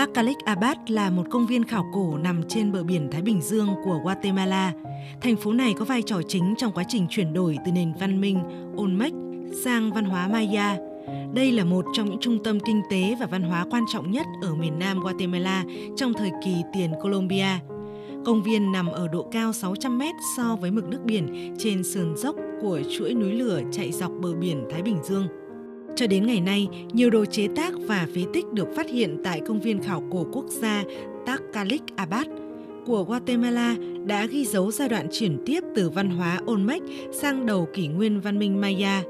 Tacalic Abad là một công viên khảo cổ nằm trên bờ biển Thái Bình Dương của Guatemala. Thành phố này có vai trò chính trong quá trình chuyển đổi từ nền văn minh, Olmec, sang văn hóa Maya. Đây là một trong những trung tâm kinh tế và văn hóa quan trọng nhất ở miền nam Guatemala trong thời kỳ tiền Colombia. Công viên nằm ở độ cao 600 mét so với mực nước biển trên sườn dốc của chuỗi núi lửa chạy dọc bờ biển Thái Bình Dương. Cho đến ngày nay, nhiều đồ chế tác và phế tích được phát hiện tại công viên khảo cổ quốc gia Takalik Abad của Guatemala đã ghi dấu giai đoạn chuyển tiếp từ văn hóa Olmec sang đầu kỷ nguyên văn minh Maya.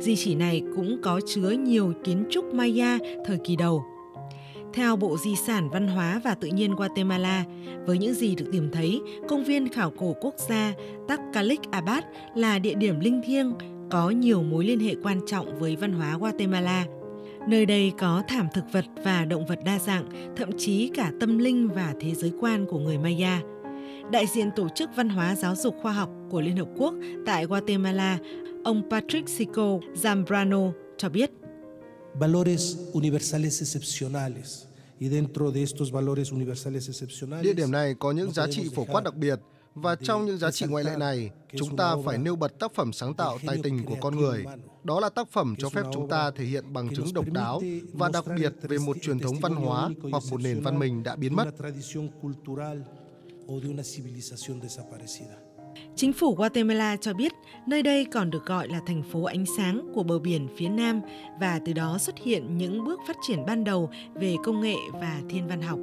Di chỉ này cũng có chứa nhiều kiến trúc Maya thời kỳ đầu. Theo Bộ Di sản Văn hóa và Tự nhiên Guatemala, với những gì được tìm thấy, công viên khảo cổ quốc gia Takalik Abad là địa điểm linh thiêng có nhiều mối liên hệ quan trọng với văn hóa Guatemala. Nơi đây có thảm thực vật và động vật đa dạng, thậm chí cả tâm linh và thế giới quan của người Maya. Đại diện Tổ chức Văn hóa Giáo dục Khoa học của Liên Hợp Quốc tại Guatemala, ông Patrick Sico Zambrano cho biết. Valores universales excepcionales. Y dentro de estos valores universales excepcionales, Địa điểm này có những giá trị phổ quát đặc biệt – và trong những giá trị ngoại lệ này, chúng ta phải nêu bật tác phẩm sáng tạo tài tình của con người. Đó là tác phẩm cho phép chúng ta thể hiện bằng chứng độc đáo và đặc biệt về một truyền thống văn hóa hoặc một nền văn minh đã biến mất. Chính phủ Guatemala cho biết nơi đây còn được gọi là thành phố ánh sáng của bờ biển phía Nam và từ đó xuất hiện những bước phát triển ban đầu về công nghệ và thiên văn học.